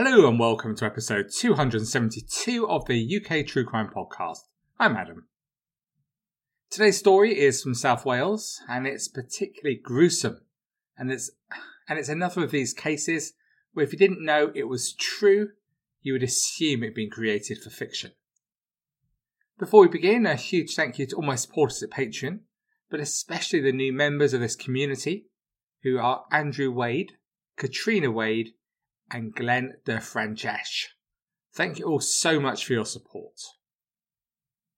Hello and welcome to episode 272 of the UK True Crime Podcast. I'm Adam. Today's story is from South Wales and it's particularly gruesome. And it's and it's another of these cases where if you didn't know it was true, you would assume it'd been created for fiction. Before we begin, a huge thank you to all my supporters at Patreon, but especially the new members of this community, who are Andrew Wade, Katrina Wade, and Glenn de Francesch. Thank you all so much for your support.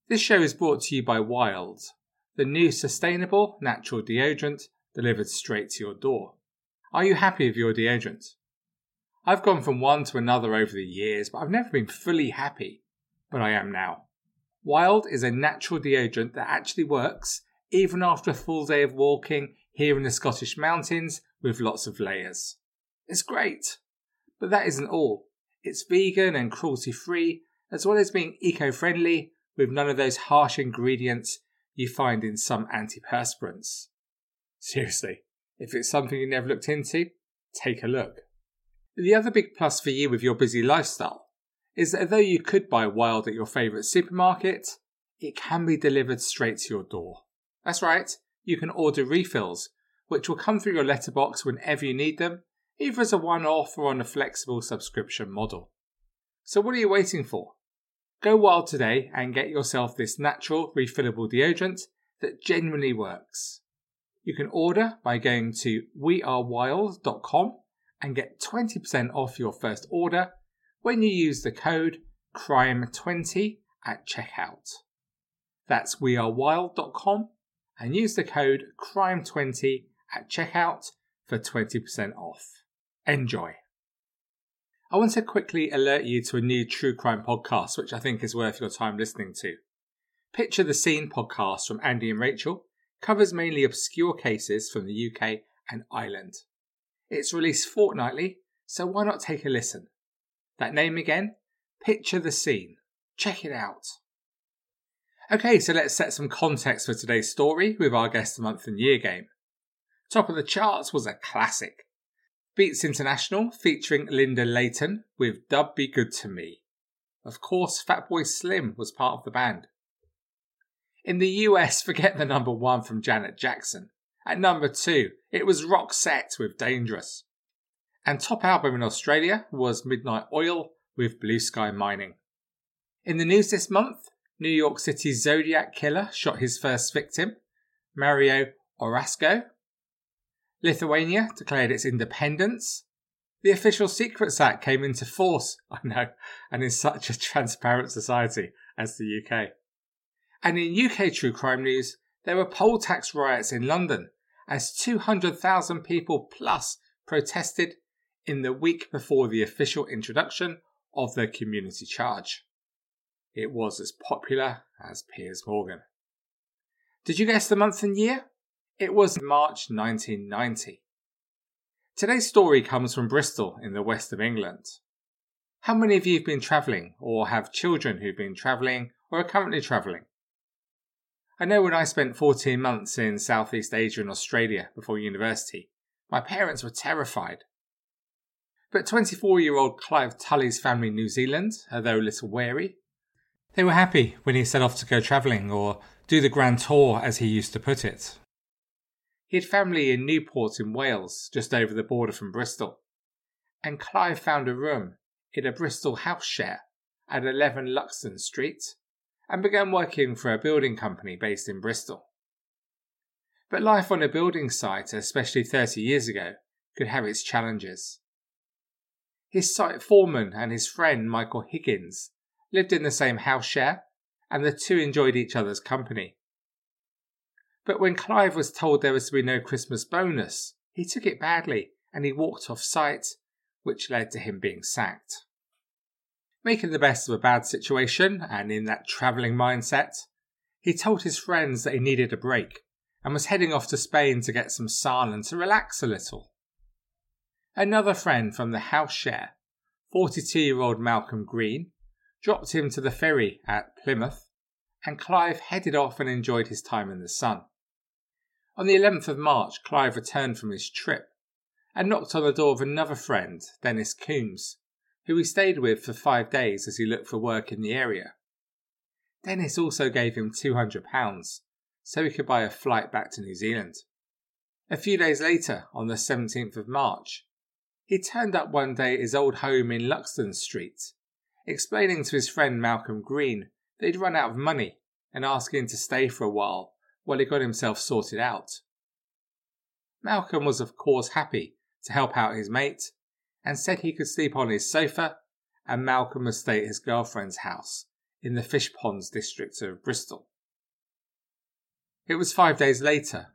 This show is brought to you by Wild, the new sustainable natural deodorant delivered straight to your door. Are you happy with your deodorant? I've gone from one to another over the years, but I've never been fully happy. But I am now. Wild is a natural deodorant that actually works even after a full day of walking here in the Scottish mountains with lots of layers. It's great. But that isn't all. It's vegan and cruelty free, as well as being eco friendly with none of those harsh ingredients you find in some antiperspirants. Seriously, if it's something you never looked into, take a look. The other big plus for you with your busy lifestyle is that though you could buy Wild at your favourite supermarket, it can be delivered straight to your door. That's right, you can order refills, which will come through your letterbox whenever you need them, either as a one off or on a flexible subscription model. So, what are you waiting for? Go wild today and get yourself this natural, refillable deodorant that genuinely works. You can order by going to wearewild.com and get 20% off your first order when you use the code CRIME20 at checkout. That's wearewild.com and use the code CRIME20 at checkout for 20% off. Enjoy. I want to quickly alert you to a new true crime podcast, which I think is worth your time listening to. Picture the Scene podcast from Andy and Rachel covers mainly obscure cases from the UK and Ireland. It's released fortnightly, so why not take a listen? That name again? Picture the Scene. Check it out. Okay, so let's set some context for today's story with our guest the month and year game. Top of the charts was a classic. Beats International featuring Lindy Layton with Dub Be Good to Me. Of course, Fatboy Slim was part of the band. In the US, forget the number one from Janet Jackson. At number two, it was Roxette with Dangerous. And top album in Australia was Midnight Oil with Blue Sky Mining. In the news this month, New York City's Zodiac killer shot his first victim, Mario Orozco. Lithuania declared its independence. The Official Secrets Act came into force, I know, and in such a transparent society as the UK. And in UK true crime news, there were poll tax riots in London as 200,000 people plus protested in the week before the official introduction of the community charge. It was as popular as Piers Morgan. Did you guess the month and year? It was March 1990. Today's story comes from Bristol in the west of England. How many of you have been travelling or have children who've been travelling or are currently travelling? I know when I spent 14 months in Southeast Asia and Australia before university, my parents were terrified. But 24 year old Clive Tully's family in New Zealand, although a little wary, they were happy when he set off to go travelling or do the grand tour as he used to put it. He had family in Newport in Wales, just over the border from Bristol, and Clive found a room in a Bristol house share at 11 Luxton Street and began working for a building company based in Bristol. But life on a building site, especially 30 years ago, could have its challenges. His site foreman and his friend Michael Higgins lived in the same house share, and the two enjoyed each other's company. But when Clive was told there was to be no Christmas bonus, he took it badly and he walked off site, which led to him being sacked. Making the best of a bad situation and in that travelling mindset, he told his friends that he needed a break and was heading off to Spain to get some sun and to relax a little. Another friend from the house share, 42 year old Malcolm Green, dropped him to the ferry at Plymouth, and Clive headed off and enjoyed his time in the sun. On the 11th of March, Clive returned from his trip and knocked on the door of another friend, Dennis Coombs, who he stayed with for five days as he looked for work in the area. Dennis also gave him £200 so he could buy a flight back to New Zealand. A few days later, on the 17th of March, he turned up one day at his old home in Luxton Street, explaining to his friend Malcolm Green that he'd run out of money and asking to stay for a while while he got himself sorted out. Malcolm was, of course, happy to help out his mate and said he could sleep on his sofa and Malcolm would stay at his girlfriend's house in the Fishponds district of Bristol. It was five days later,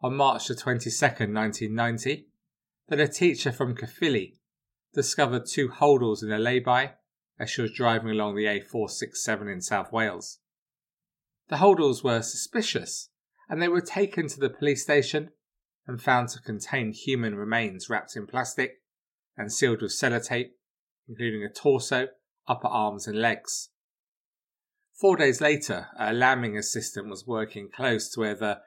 on March the 22nd, 1990, that a teacher from Caerphilly discovered two holdalls in a lay-by as she was driving along the A467 in South Wales. The holdalls were suspicious and they were taken to the police station and found to contain human remains wrapped in plastic and sealed with sellotape, including a torso, upper arms, and legs. Four days later, a lambing assistant was working close to where the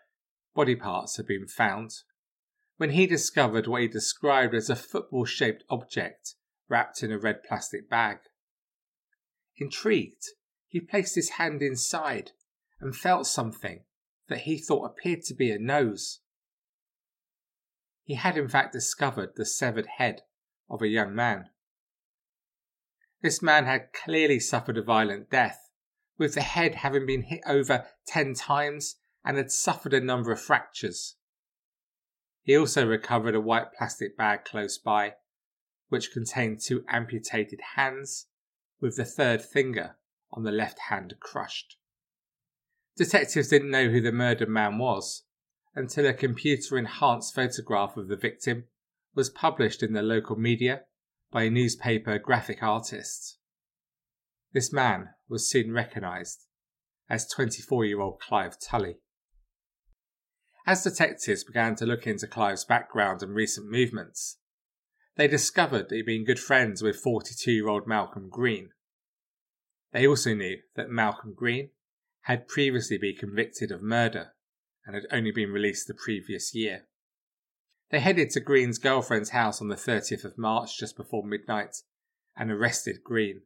body parts had been found when he discovered what he described as a football shaped object wrapped in a red plastic bag. Intrigued, he placed his hand inside and felt something that he thought appeared to be a nose. He had in fact discovered the severed head of a young man. This man had clearly suffered a violent death with the head having been hit over 10 times and had suffered a number of fractures. He also recovered a white plastic bag close by, which contained two amputated hands, with the third finger on the left hand crushed. Detectives didn't know who the murdered man was until a computer enhanced photograph of the victim was published in the local media by a newspaper graphic artist. This man was soon recognised as 24 year old Clive Tully. As detectives began to look into Clive's background and recent movements, they discovered that he'd been good friends with 42 year old Malcolm Green. They also knew that Malcolm Green had previously been convicted of murder and had only been released the previous year. They headed to Green's girlfriend's house on the 30th of March just before midnight and arrested Green.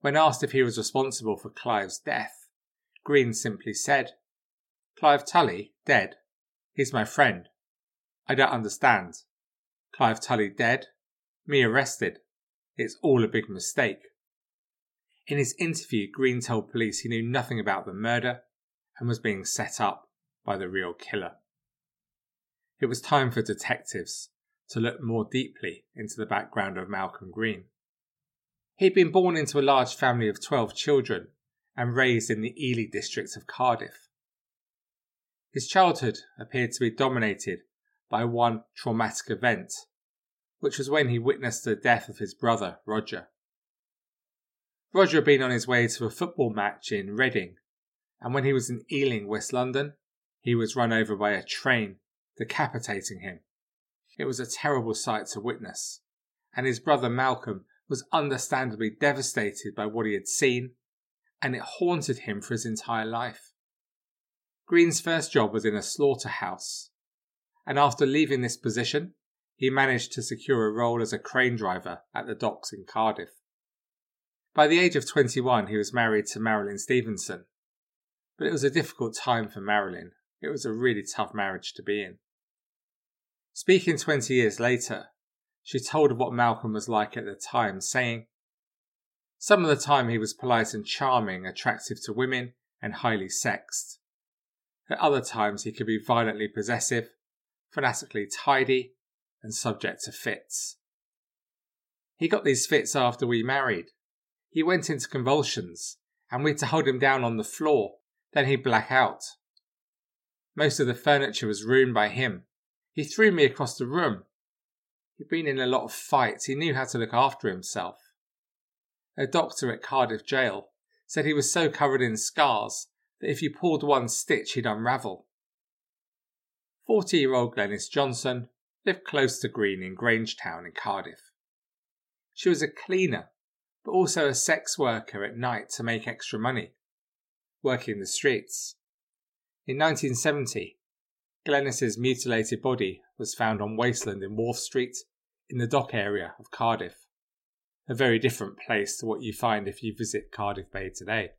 When asked if he was responsible for Clive's death, Green simply said, Clive Tully, dead. He's my friend. I don't understand. Clive Tully dead? Me arrested. It's all a big mistake. In his interview, Green told police he knew nothing about the murder and was being set up by the real killer. It was time for detectives to look more deeply into the background of Malcolm Green. He'd been born into a large family of 12 children and raised in the Ely district of Cardiff. His childhood appeared to be dominated by one traumatic event, which was when he witnessed the death of his brother, Roger. Roger had been on his way to a football match in Reading, and when he was in Ealing, West London, he was run over by a train, decapitating him. It was a terrible sight to witness, and his brother Malcolm was understandably devastated by what he had seen, and it haunted him for his entire life. Green's first job was in a slaughterhouse, and after leaving this position, he managed to secure a role as a crane driver at the docks in Cardiff. By the age of 21, he was married to Marilyn Stevenson, but it was a difficult time for Marilyn. It was a really tough marriage to be in. Speaking 20 years later, she told of what Malcolm was like at the time, saying, Some of the time he was polite and charming, attractive to women, and highly sexed. At other times he could be violently possessive, fanatically tidy, and subject to fits. He got these fits after we married. He went into convulsions, and we had to hold him down on the floor, then he'd black out. Most of the furniture was ruined by him. He threw me across the room He'd been in a lot of fights, he knew how to look after himself. A doctor at Cardiff jail said he was so covered in scars that if you pulled one stitch he'd unravel. 40 year old Glenys Johnson lived close to Green in Grangetown in Cardiff. She was a cleaner, but also a sex worker at night to make extra money, working the streets. In 1970, Glenys's mutilated body was found on Wasteland in Wharf Street in the dock area of Cardiff, a very different place to what you find if you visit Cardiff Bay today.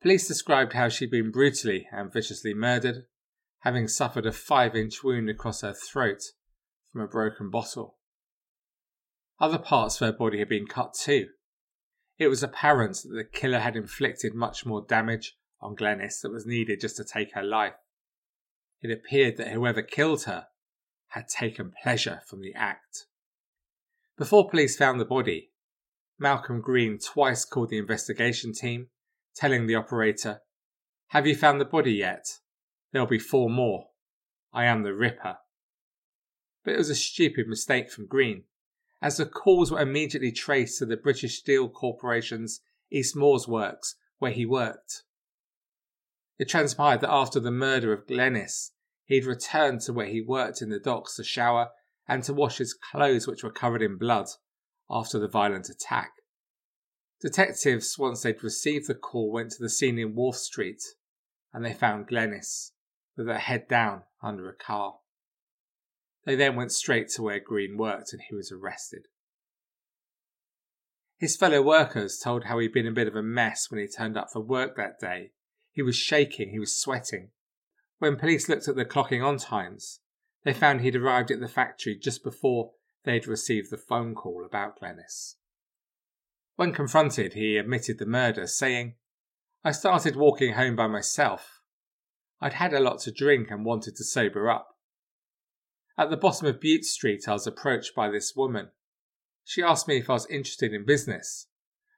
Police described how she'd been brutally and viciously murdered, having suffered a five inch wound across her throat from a broken bottle. Other parts of her body had been cut too. It was apparent that the killer had inflicted much more damage on Glenys than was needed just to take her life. It appeared that whoever killed her had taken pleasure from the act. Before police found the body, Malcolm Green twice called the investigation team telling the operator, Have you found the body yet? There'll be four more. I am the Ripper. But it was a stupid mistake from Green, as the calls were immediately traced to the British Steel Corporation's East Moors works where he worked. It transpired that after the murder of Glenys, he'd returned to where he worked in the docks to shower and to wash his clothes, which were covered in blood, after the violent attack. Detectives, once they'd received the call, went to the scene in Wharf Street and they found Glenys with her head down under a car. They then went straight to where Green worked and he was arrested. His fellow workers told how he'd been a bit of a mess when he turned up for work that day. He was shaking, he was sweating. When police looked at the clocking on times, they found he'd arrived at the factory just before they'd received the phone call about Glenys. When confronted, he admitted the murder, saying, I started walking home by myself. I'd had a lot to drink and wanted to sober up. At the bottom of Bute Street, I was approached by this woman. She asked me if I was interested in business.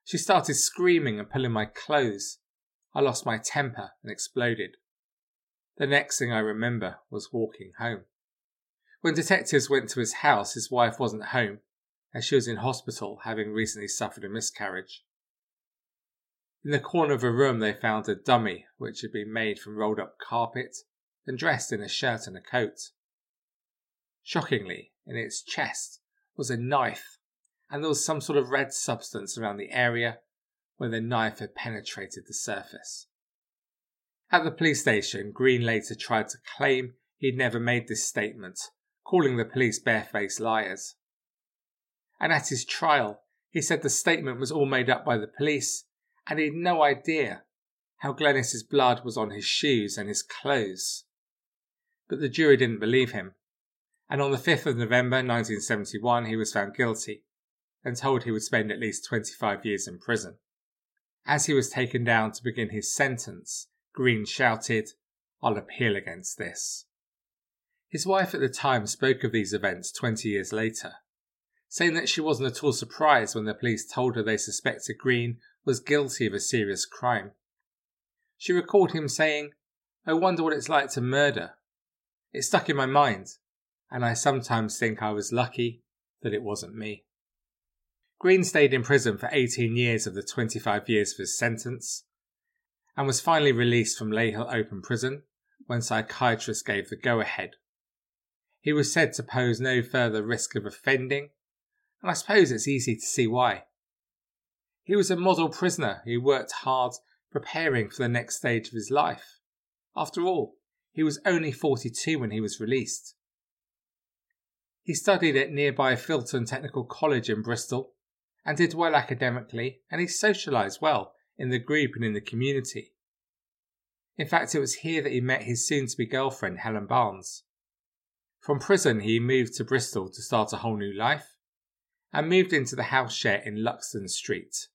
She started screaming and pulling my clothes. I lost my temper and exploded. The next thing I remember was walking home. When detectives went to his house, his wife wasn't home, as she was in hospital having recently suffered a miscarriage. In the corner of a room, they found a dummy which had been made from rolled up carpet and dressed in a shirt and a coat. Shockingly, in its chest was a knife, and there was some sort of red substance around the area where the knife had penetrated the surface. At the police station, Green later tried to claim he'd never made this statement, calling the police barefaced liars and at his trial, he said the statement was all made up by the police and he had no idea how Glenys's blood was on his shoes and his clothes. But the jury didn't believe him, and on the 5th of November 1971 he was found guilty and told he would spend at least 25 years in prison. As he was taken down to begin his sentence, Green shouted, I'll appeal against this. His wife at the time spoke of these events 20 years later saying that she wasn't at all surprised when the police told her they suspected Green was guilty of a serious crime. She recalled him saying, I wonder what it's like to murder. It stuck in my mind, and I sometimes think I was lucky that it wasn't me. Green stayed in prison for 18 years of the 25 years of his sentence and was finally released from Leyhill Open Prison when psychiatrists gave the go ahead. He was said to pose no further risk of offending and I suppose it's easy to see why. He was a model prisoner who worked hard preparing for the next stage of his life. After all, he was only 42 when he was released. He studied at nearby Filton Technical College in Bristol and did well academically, and he socialised well in the group and in the community. In fact, it was here that he met his soon to be girlfriend, Helen Barnes. From prison, he moved to Bristol to start a whole new life and moved into the house share in Luxton Street,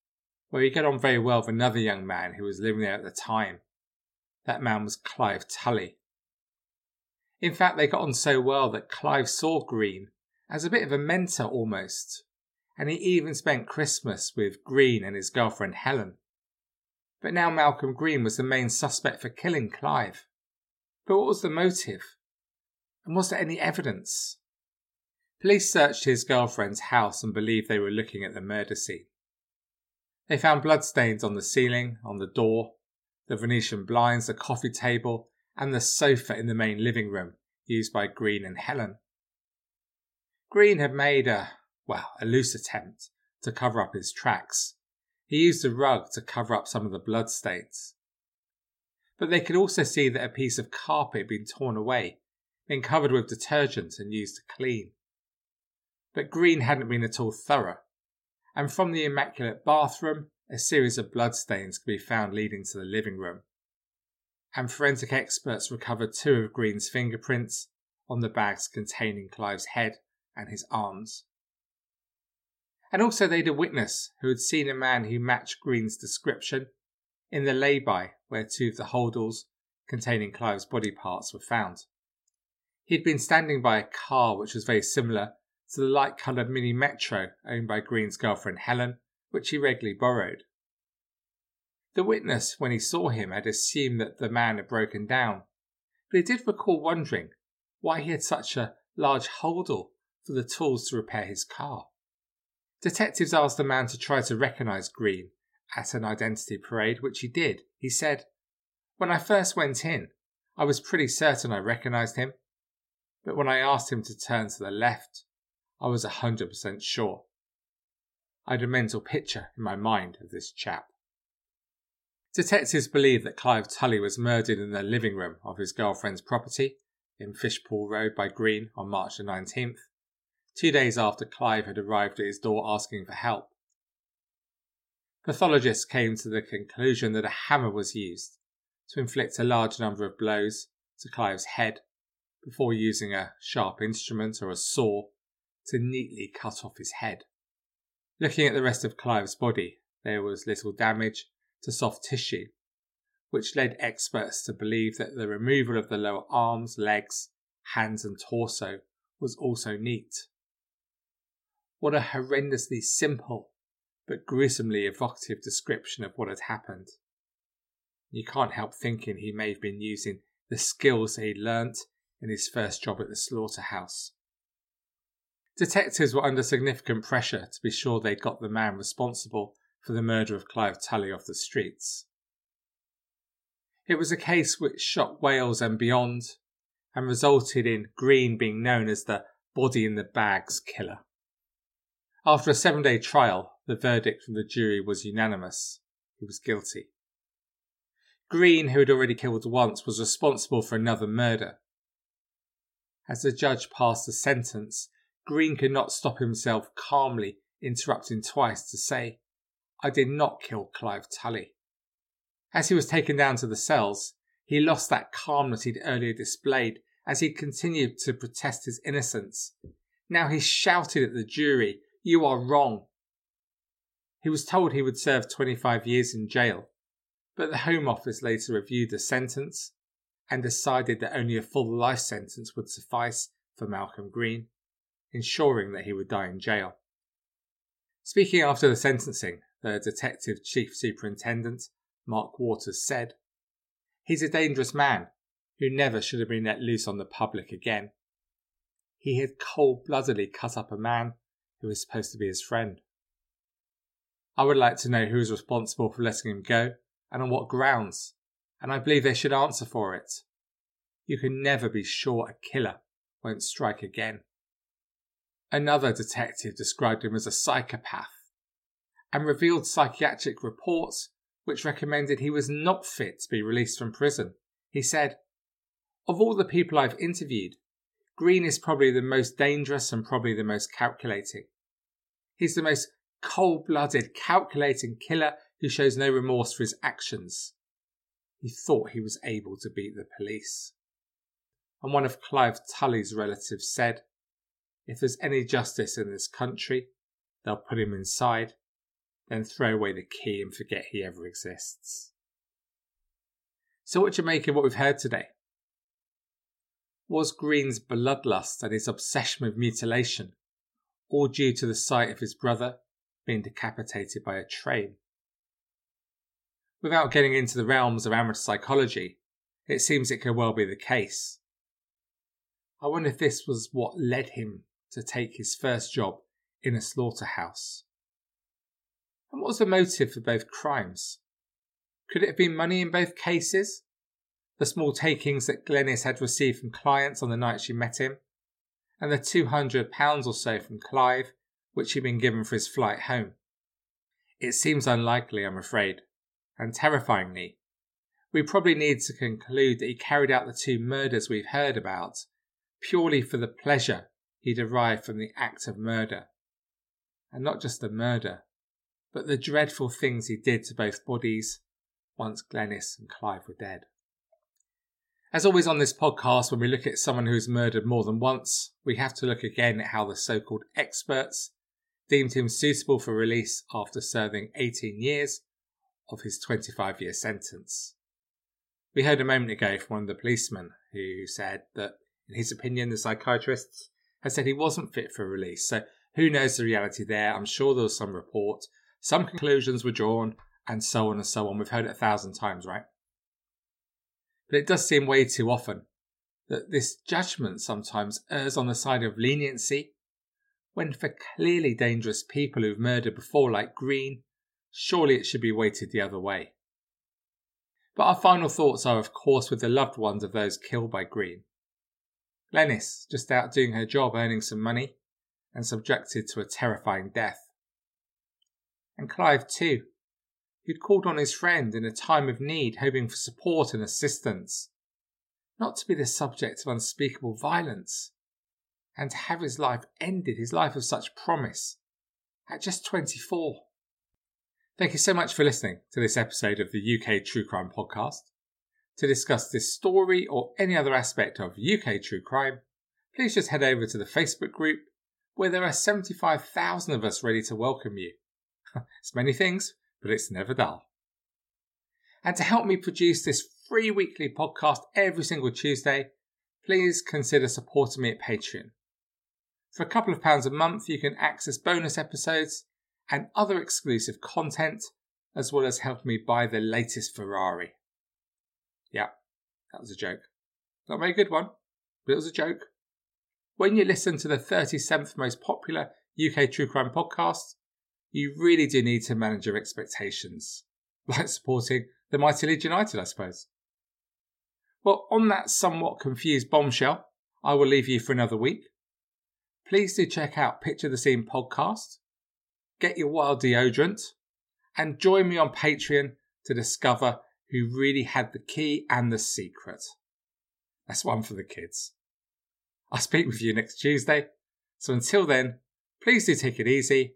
where he got on very well with another young man who was living there at the time. That man was Clive Tully. In fact, they got on so well that Clive saw Green as a bit of a mentor almost, and he even spent Christmas with Green and his girlfriend Helen. But now Malcolm Green was the main suspect for killing Clive. But what was the motive? And was there any evidence? Police searched his girlfriend's house and believed they were looking at the murder scene. They found bloodstains on the ceiling, on the door, the Venetian blinds, the coffee table, and the sofa in the main living room used by Green and Helen. Green had made a, well, a loose attempt to cover up his tracks. He used a rug to cover up some of the bloodstains. But they could also see that a piece of carpet had been torn away, been covered with detergent and used to clean. But Green hadn't been at all thorough, and from the immaculate bathroom, a series of bloodstains could be found leading to the living room. And forensic experts recovered two of Green's fingerprints on the bags containing Clive's head and his arms. And also they'd a witness who had seen a man who matched Green's description in the lay-by where two of the holdalls containing Clive's body parts were found. He had been standing by a car which was very similar to the light coloured Mini Metro owned by Green's girlfriend Helen, which he regularly borrowed. The witness, when he saw him, had assumed that the man had broken down, but he did recall wondering why he had such a large holdall for the tools to repair his car. Detectives asked the man to try to recognise Green at an identity parade, which he did. He said, When I first went in, I was pretty certain I recognised him, but when I asked him to turn to the left, I was a 100% sure. I had a mental picture in my mind of this chap. Detectives believe that Clive Tully was murdered in the living room of his girlfriend's property in Fishpool Road by Green on March the 19th, two days after Clive had arrived at his door asking for help. Pathologists came to the conclusion that a hammer was used to inflict a large number of blows to Clive's head before using a sharp instrument or a saw to neatly cut off his head. Looking at the rest of Clive's body, there was little damage to soft tissue, which led experts to believe that the removal of the lower arms, legs, hands, and torso was also neat. What a horrendously simple but gruesomely evocative description of what had happened. You can't help thinking he may have been using the skills he'd learnt in his first job at the slaughterhouse. Detectives were under significant pressure to be sure they'd got the man responsible for the murder of Clive Tully off the streets. It was a case which shocked Wales and beyond and resulted in Green being known as the body in the bags killer. After a seven day trial, the verdict from the jury was unanimous. He was guilty. Green, who had already killed once, was responsible for another murder. As the judge passed the sentence, Green could not stop himself calmly interrupting twice to say, I did not kill Clive Tully. As he was taken down to the cells, he lost that calmness he'd earlier displayed as he continued to protest his innocence. Now he shouted at the jury you are wrong. He was told he would serve 25 years in jail, but the Home Office later reviewed the sentence and decided that only a full life sentence would suffice for Malcolm Green, ensuring that he would die in jail. Speaking after the sentencing, the Detective Chief Superintendent, Mark Waters, said, He's a dangerous man who never should have been let loose on the public again. He had cold bloodedly cut up a man who was supposed to be his friend. I would like to know who is responsible for letting him go and on what grounds, and I believe they should answer for it. You can never be sure a killer won't strike again. Another detective described him as a psychopath and revealed psychiatric reports which recommended he was not fit to be released from prison. He said, Of all the people I've interviewed, Green is probably the most dangerous and probably the most calculating. He's the most cold blooded, calculating killer who shows no remorse for his actions. He thought he was able to beat the police. And one of Clive Tully's relatives said, If there's any justice in this country, they'll put him inside, then throw away the key and forget he ever exists. So, what do you make of what we've heard today? Was Green's bloodlust and his obsession with mutilation all due to the sight of his brother being decapitated by a train? Without getting into the realms of amateur psychology, it seems it could well be the case. I wonder if this was what led him to take his first job in a slaughterhouse. And what was the motive for both crimes? Could it have been money in both cases? The small takings that Glenys had received from clients on the night she met him, and the £200 or so from Clive, which he'd been given for his flight home. It seems unlikely, I'm afraid, and terrifyingly, we probably need to conclude that he carried out the two murders we've heard about purely for the pleasure he derived from the act of murder. And not just the murder, but the dreadful things he did to both bodies once Glenys and Clive were dead. As always on this podcast, when we look at someone who's murdered more than once, we have to look again at how the so called experts deemed him suitable for release after serving 18 years of his 25 year sentence. We heard a moment ago from one of the policemen who said that, in his opinion, the psychiatrists had said he wasn't fit for release. So who knows the reality there? I'm sure there was some report, some conclusions were drawn, and so on and so on. We've heard it a thousand times, right? But it does seem way too often that this judgment sometimes errs on the side of leniency, when for clearly dangerous people who've murdered before, like Green, surely it should be weighted the other way. But our final thoughts are, of course, with the loved ones of those killed by Green. Glenys, just out doing her job earning some money, and subjected to a terrifying death. And Clive, too, who'd called on his friend in a time of need, hoping for support and assistance, not to be the subject of unspeakable violence, and to have his life ended, his life of such promise, at just 24. Thank you so much for listening to this episode of the UK True Crime Podcast. To discuss this story or any other aspect of UK true crime, please just head over to the Facebook group where there are 75,000 of us ready to welcome you. it's many things, but it's never dull. And to help me produce this free weekly podcast every single Tuesday, please consider supporting me at Patreon. For a couple of pounds a month, you can access bonus episodes and other exclusive content, as well as help me buy the latest Ferrari. Yeah, that was a joke. Not a very good one, but it was a joke. When you listen to the 37th most popular UK true crime podcast, you really do need to manage your expectations, like supporting the mighty Leeds United, I suppose. Well, on that somewhat confused bombshell, I will leave you for another week. Please do check out Picture the Scene podcast get your wild deodorant, and join me on Patreon to discover who really had the key and the secret. That's one for the kids. I'll speak with you next Tuesday. So until then, please do take it easy,